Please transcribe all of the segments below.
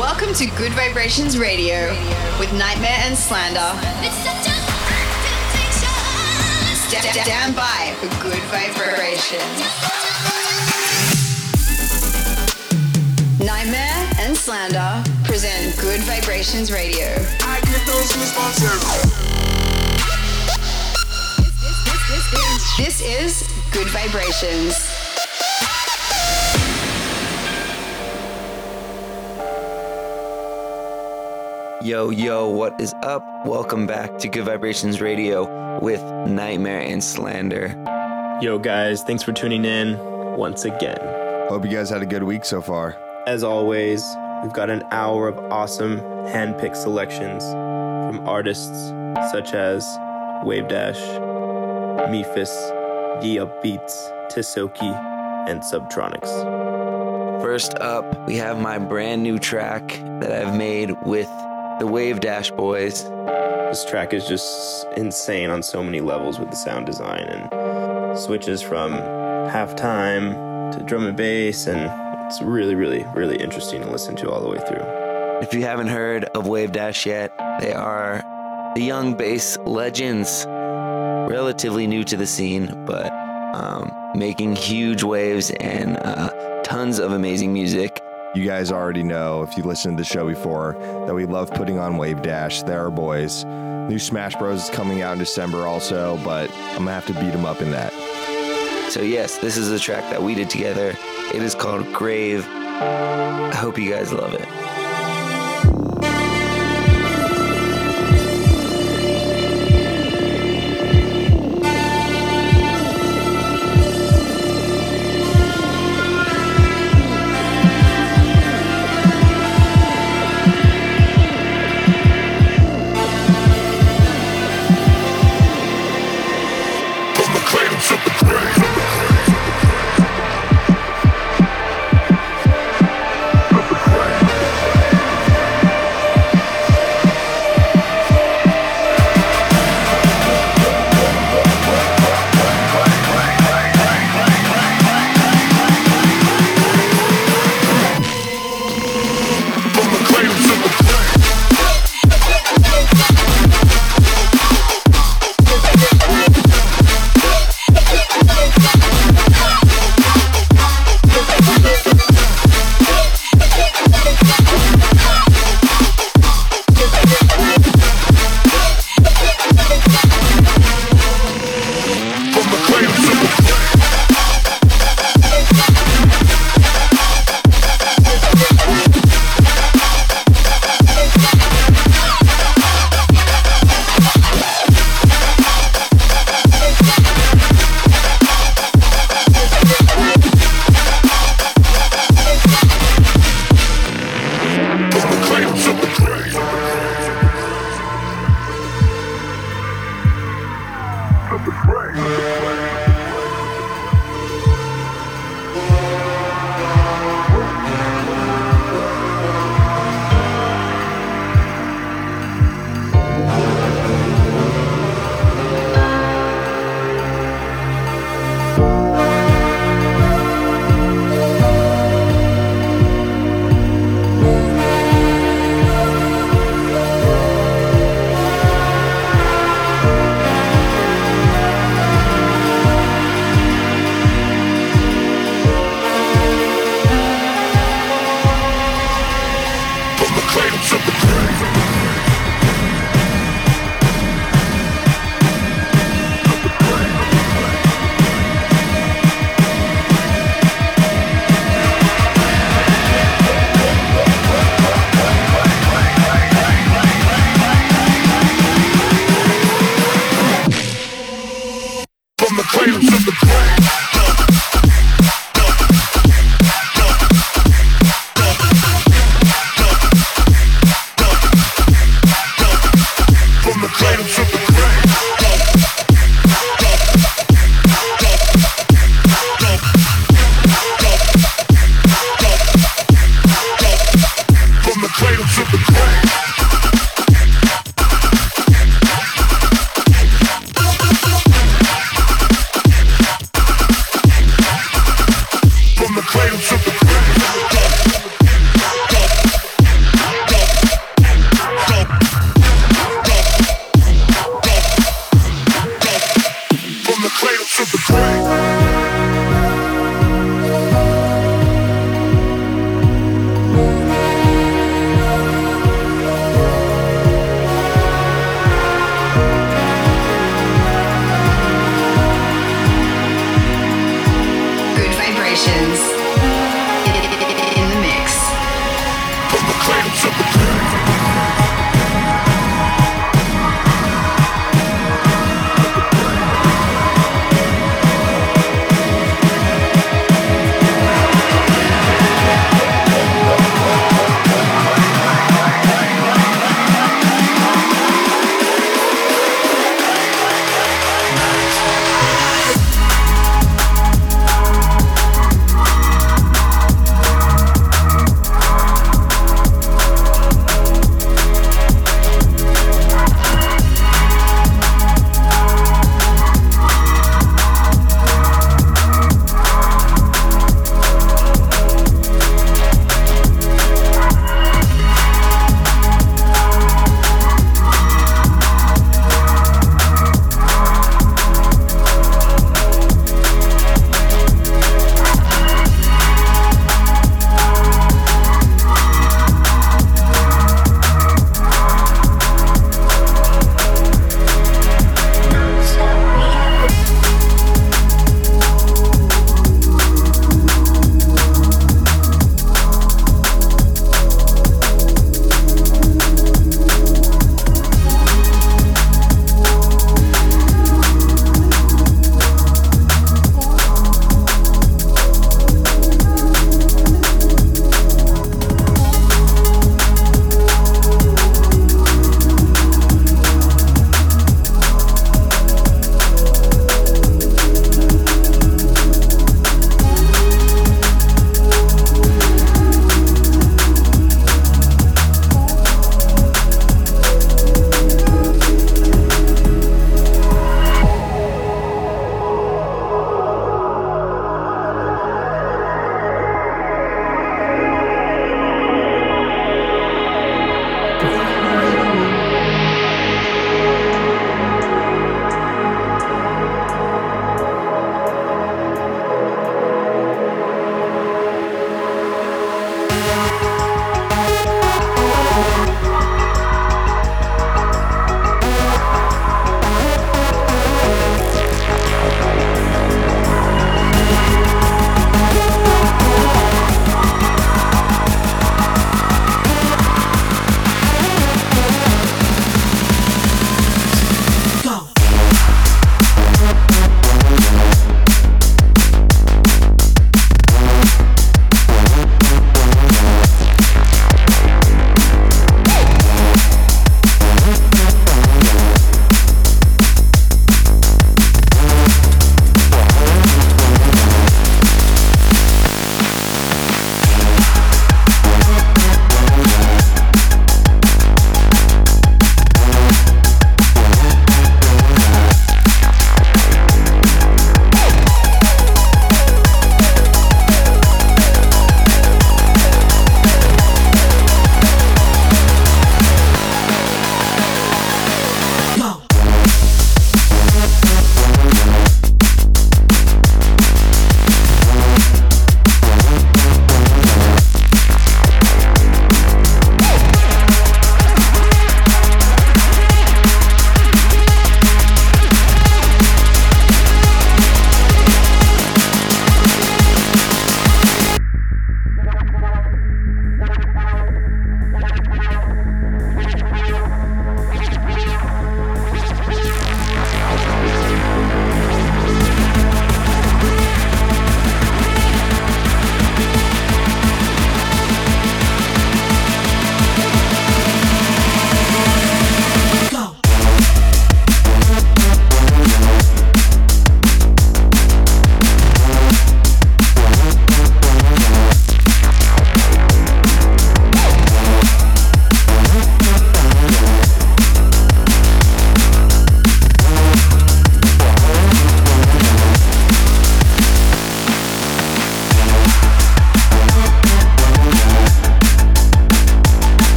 Welcome to Good Vibrations Radio with Nightmare and Slander. Stand by for good vibrations. Nightmare and Slander present Good Vibrations Radio. I get those This is Good Vibrations. Yo, yo, what is up? Welcome back to Good Vibrations Radio with Nightmare and Slander. Yo, guys, thanks for tuning in once again. Hope you guys had a good week so far. As always, we've got an hour of awesome hand-picked selections from artists such as Wave Dash, Mefjus, The Upbeats, Tisoki, and Subtronics. First up, we have my brand new track that I've made with the Wavedash Boys. This track is just insane on so many levels with the sound design and switches from halftime to drum and bass, and it's really, really, really interesting to listen to all the way through. If you haven't heard of Wavedash yet, they are the young bass legends, relatively new to the scene, but um, making huge waves and uh, tons of amazing music. You guys already know, if you listened to the show before, that we love putting on Wavedash. They're our boys. New Smash Bros. is coming out in December also, but I'm gonna have to beat them up in that. So, yes, this is a track that we did together. It is called Grave. I hope you guys love it.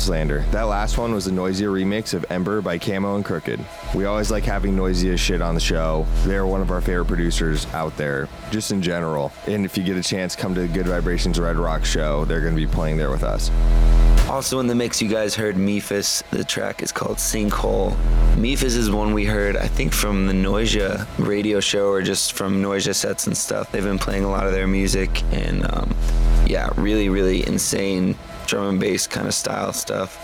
Slander. That last one was a Noisia remix of Ember by Camo and Krooked. We always like having Noisia shit on the show. They're one of our favorite producers out there, just in general. And if you get a chance, come to the Good Vibrations Red Rock show. They're going to be playing there with us. Also in the mix, you guys heard Mefjus. The track is called Sinkhole. Mefjus is one we heard, I think, from the Noisia radio show or just from Noisia sets and stuff. They've been playing a lot of their music and, um, yeah, really, really insane drum and bass kind of style stuff.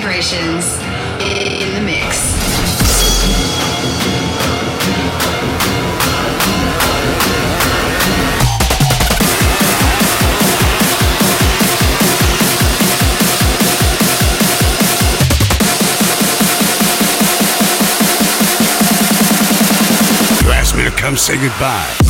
vibrations in the mix. You asked me to come say goodbye.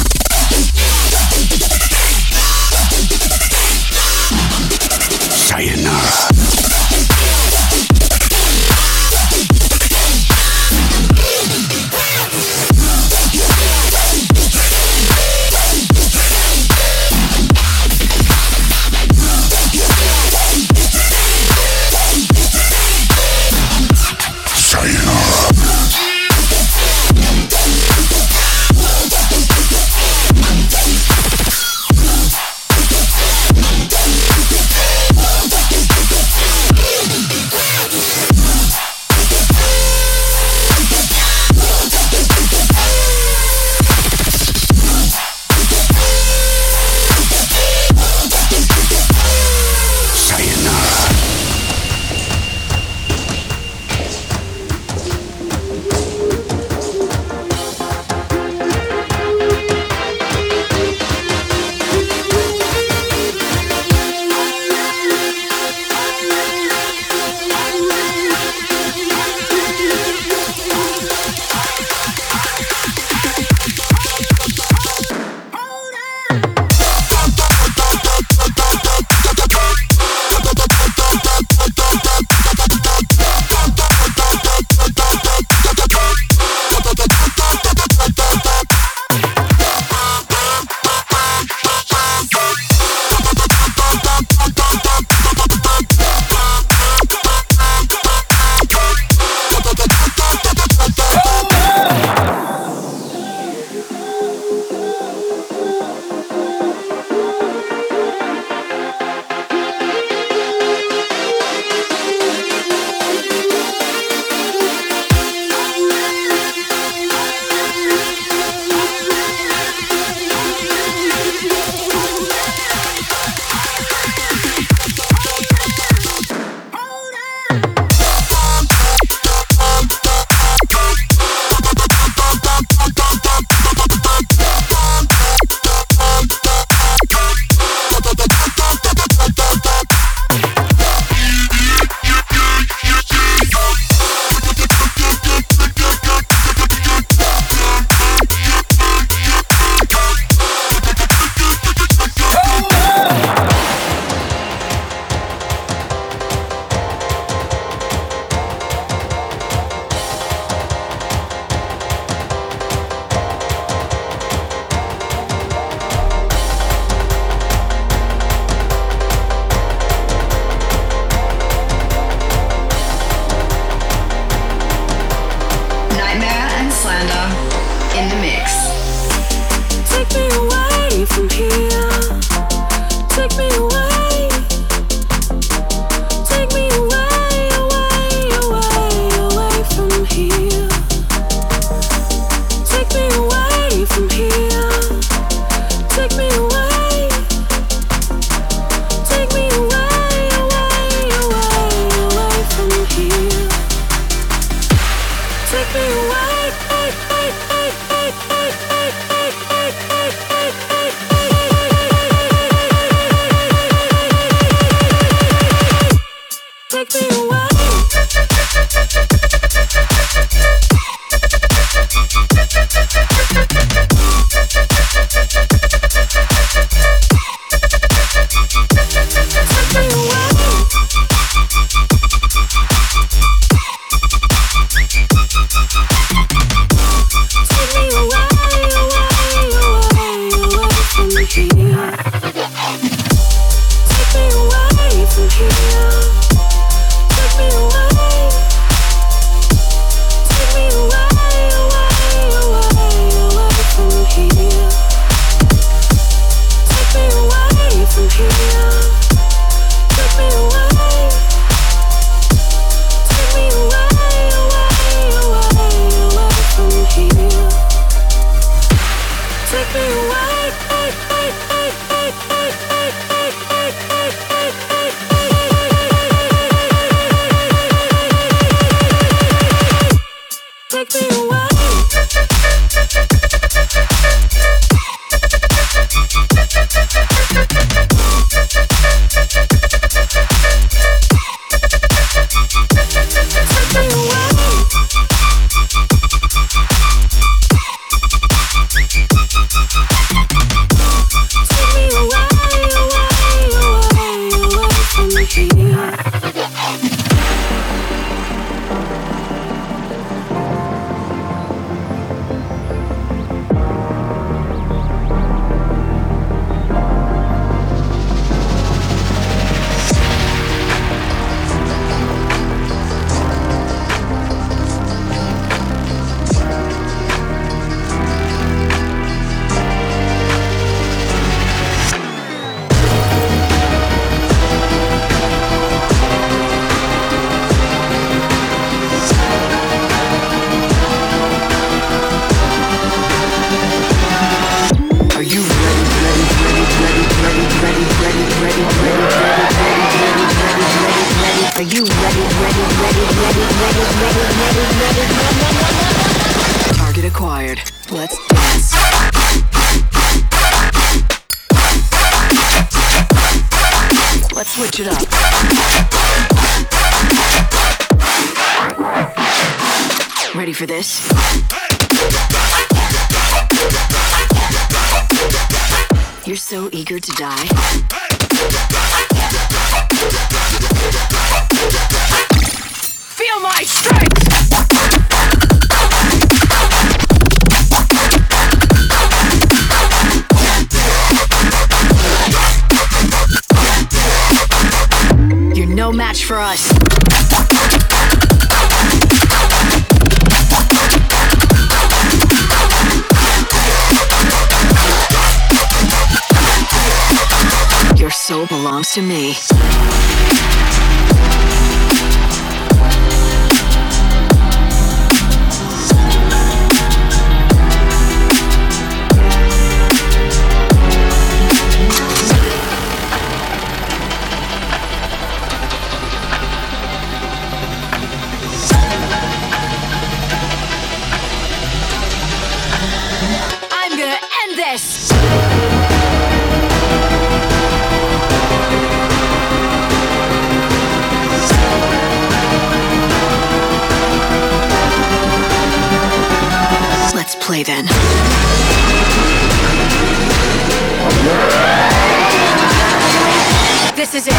is it.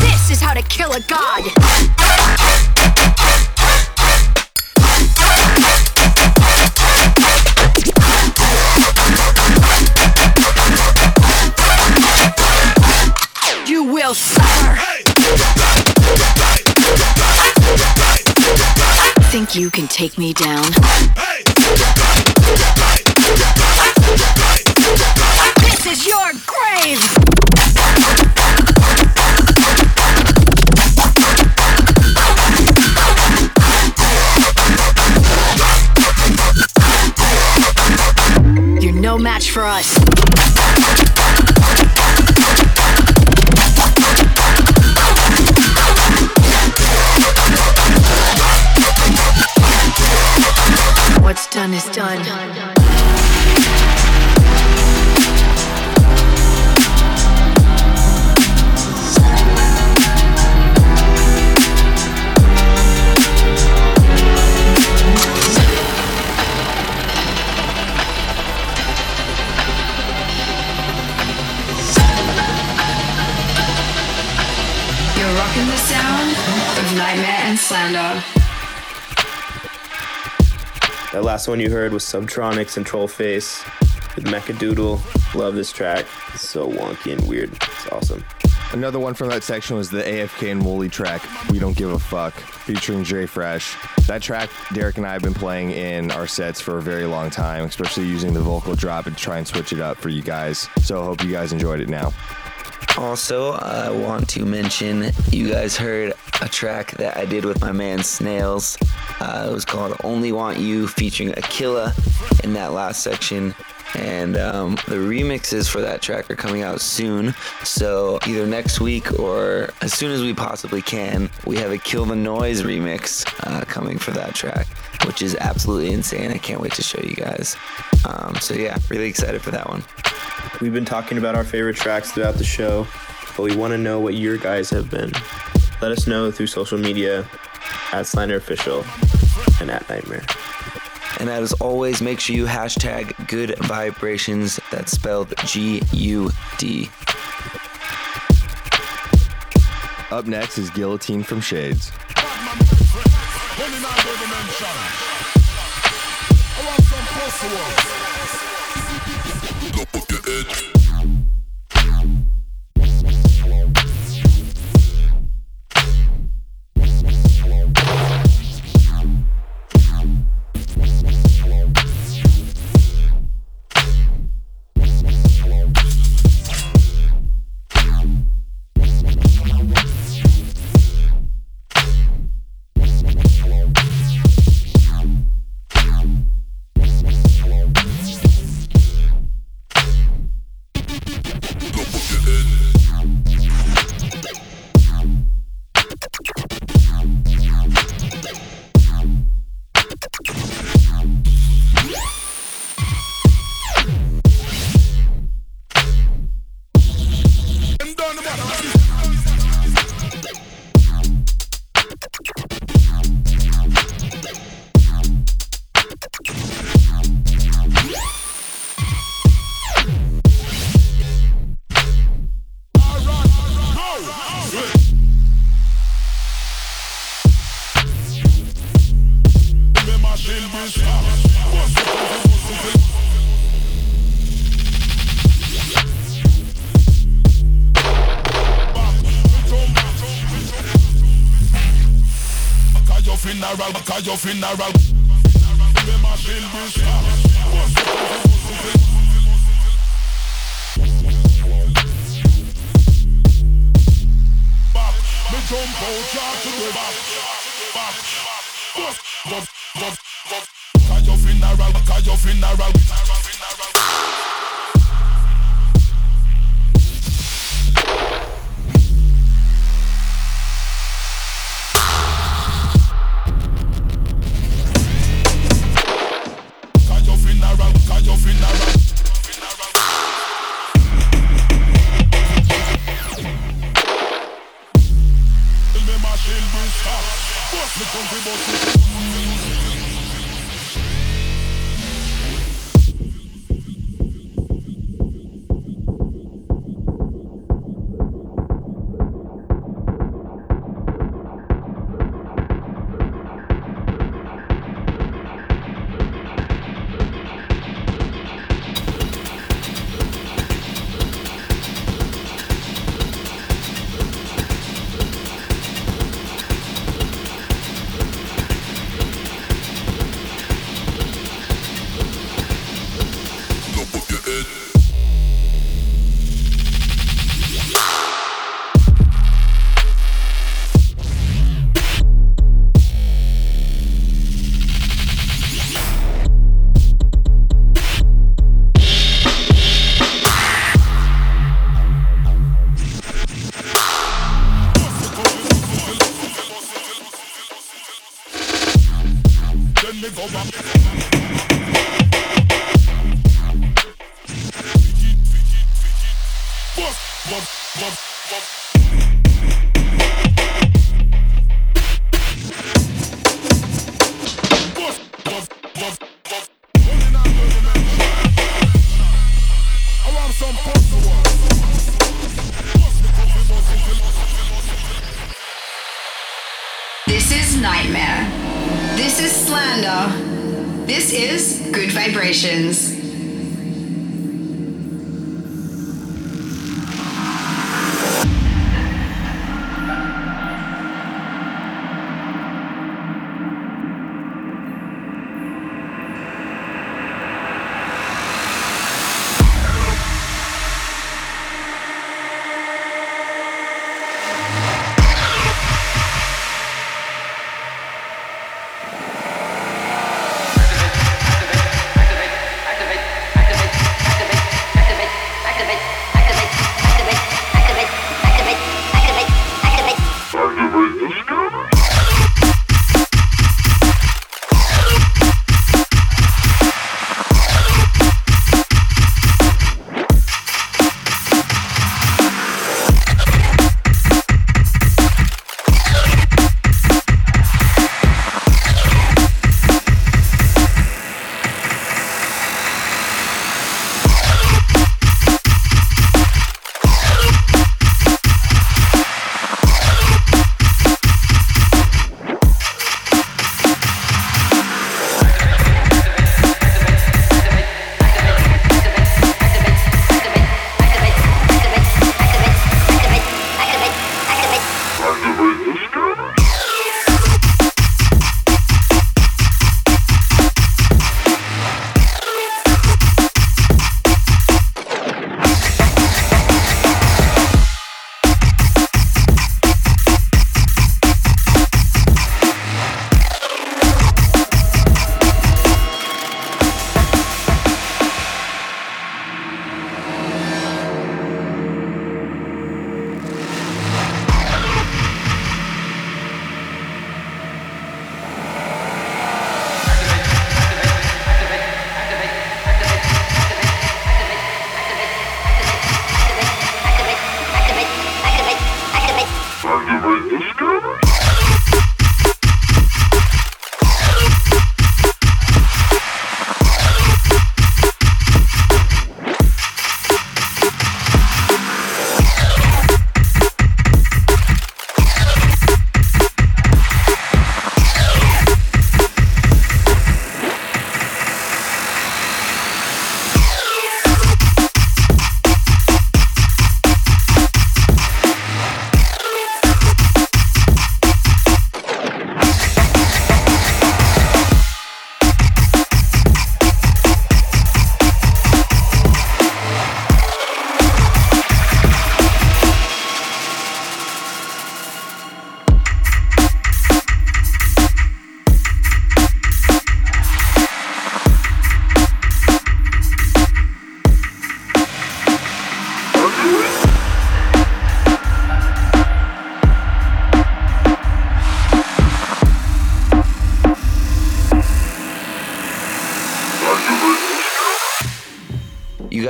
This is how to kill a god. You will suffer. Think you can take me down? That last one you heard was Subtronics and Trollphace with Mechadoodle. Love this track. It's so wonky and weird. It's awesome. Another one from that section was the AFK and Wooli track, We Don't Give a Fuck, featuring Dre Fresh. That track, Derek and I have been playing in our sets for a very long time, especially using the vocal drop and try and switch it up for you guys. So I hope you guys enjoyed it now. Also, I want to mention you guys heard a track that I did with my man Snails. Uh, it was called Only Want You featuring Akilla in that last section. And um, the remixes for that track are coming out soon. So either next week or as soon as we possibly can, we have a Kill the Noise remix uh, coming for that track, which is absolutely insane. I can't wait to show you guys. Um, so yeah, really excited for that one. We've been talking about our favorite tracks throughout the show, but we want to know what your guys have been. Let us know through social media at Slander Official and at Nightmare. And as always, make sure you hashtag good vibrations. That's spelled G U D. Up next is Guillotine from Shades. funeral, cause your funeral.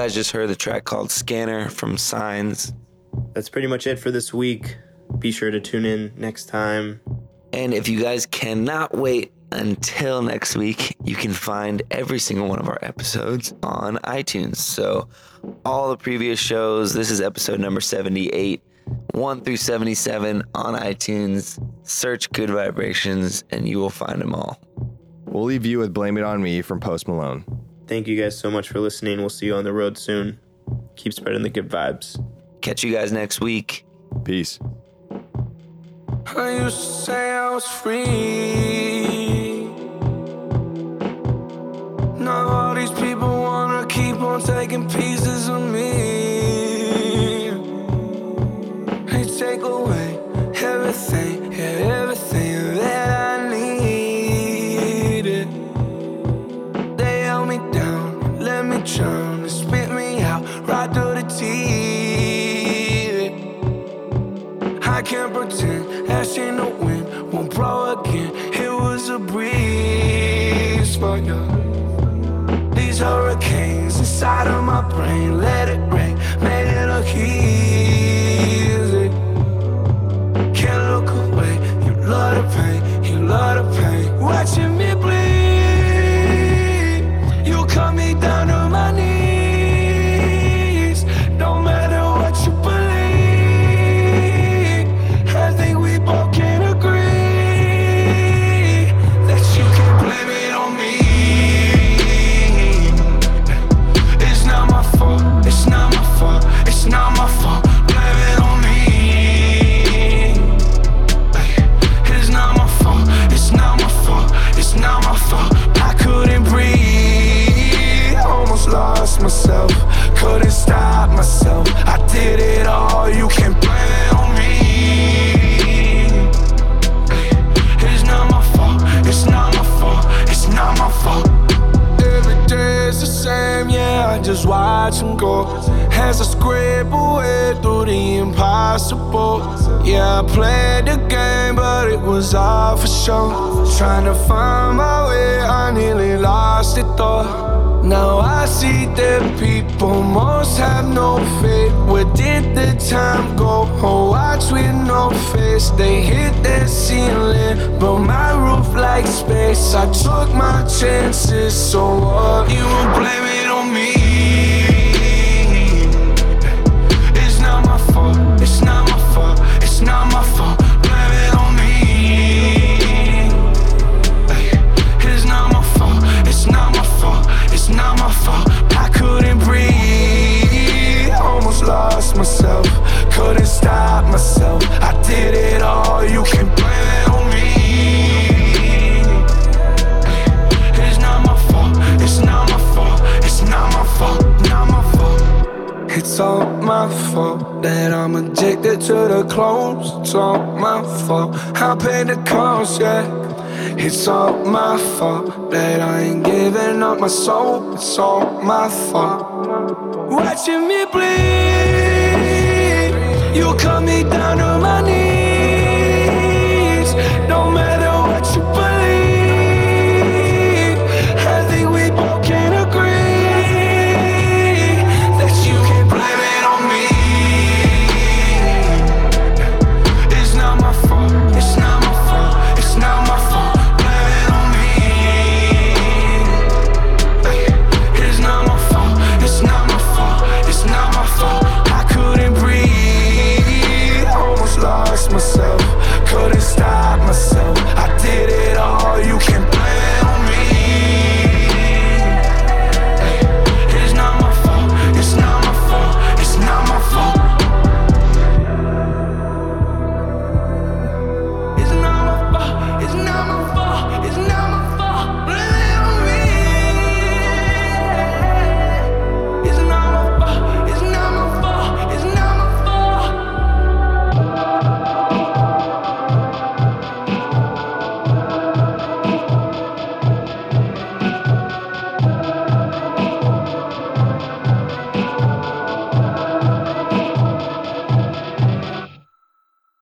Guys just heard the track called Scanner from Signs. That's pretty much it for this week. Be sure to tune in next time. And if you guys cannot wait until next week, you can find every single one of our episodes on iTunes. So, all the previous shows, this is episode number 78, 1 through 77 on iTunes. Search Good Vibrations and you will find them all. We'll leave you with Blame It On Me from Post Malone. Thank you guys so much for listening. We'll see you on the road soon. Keep spreading the good vibes. Catch you guys next week. Peace. I used to say I was free. Now all these people wanna keep on taking pieces of me. They take away I can't pretend that shit no wind won't blow again. It was a breeze. for you. These hurricanes inside of my brain, let it rain, made it look easy. Can't look away, you love the pain, you love the pain. Watching me bleed, As I scrape away through the impossible. Yeah, I played the game, but it was all for show. Trying to find my way, I nearly lost it though. Now I see that people most have no faith. Where did the time go? Oh, watch with no face. They hit that ceiling, but my roof like space. I took my chances, so what? You blame it addicted to the clones. It's all my fault. I paid the cost, yeah. It's all my fault that I ain't giving up my soul. It's all my fault. Watching me bleed, you cut me down to my knees.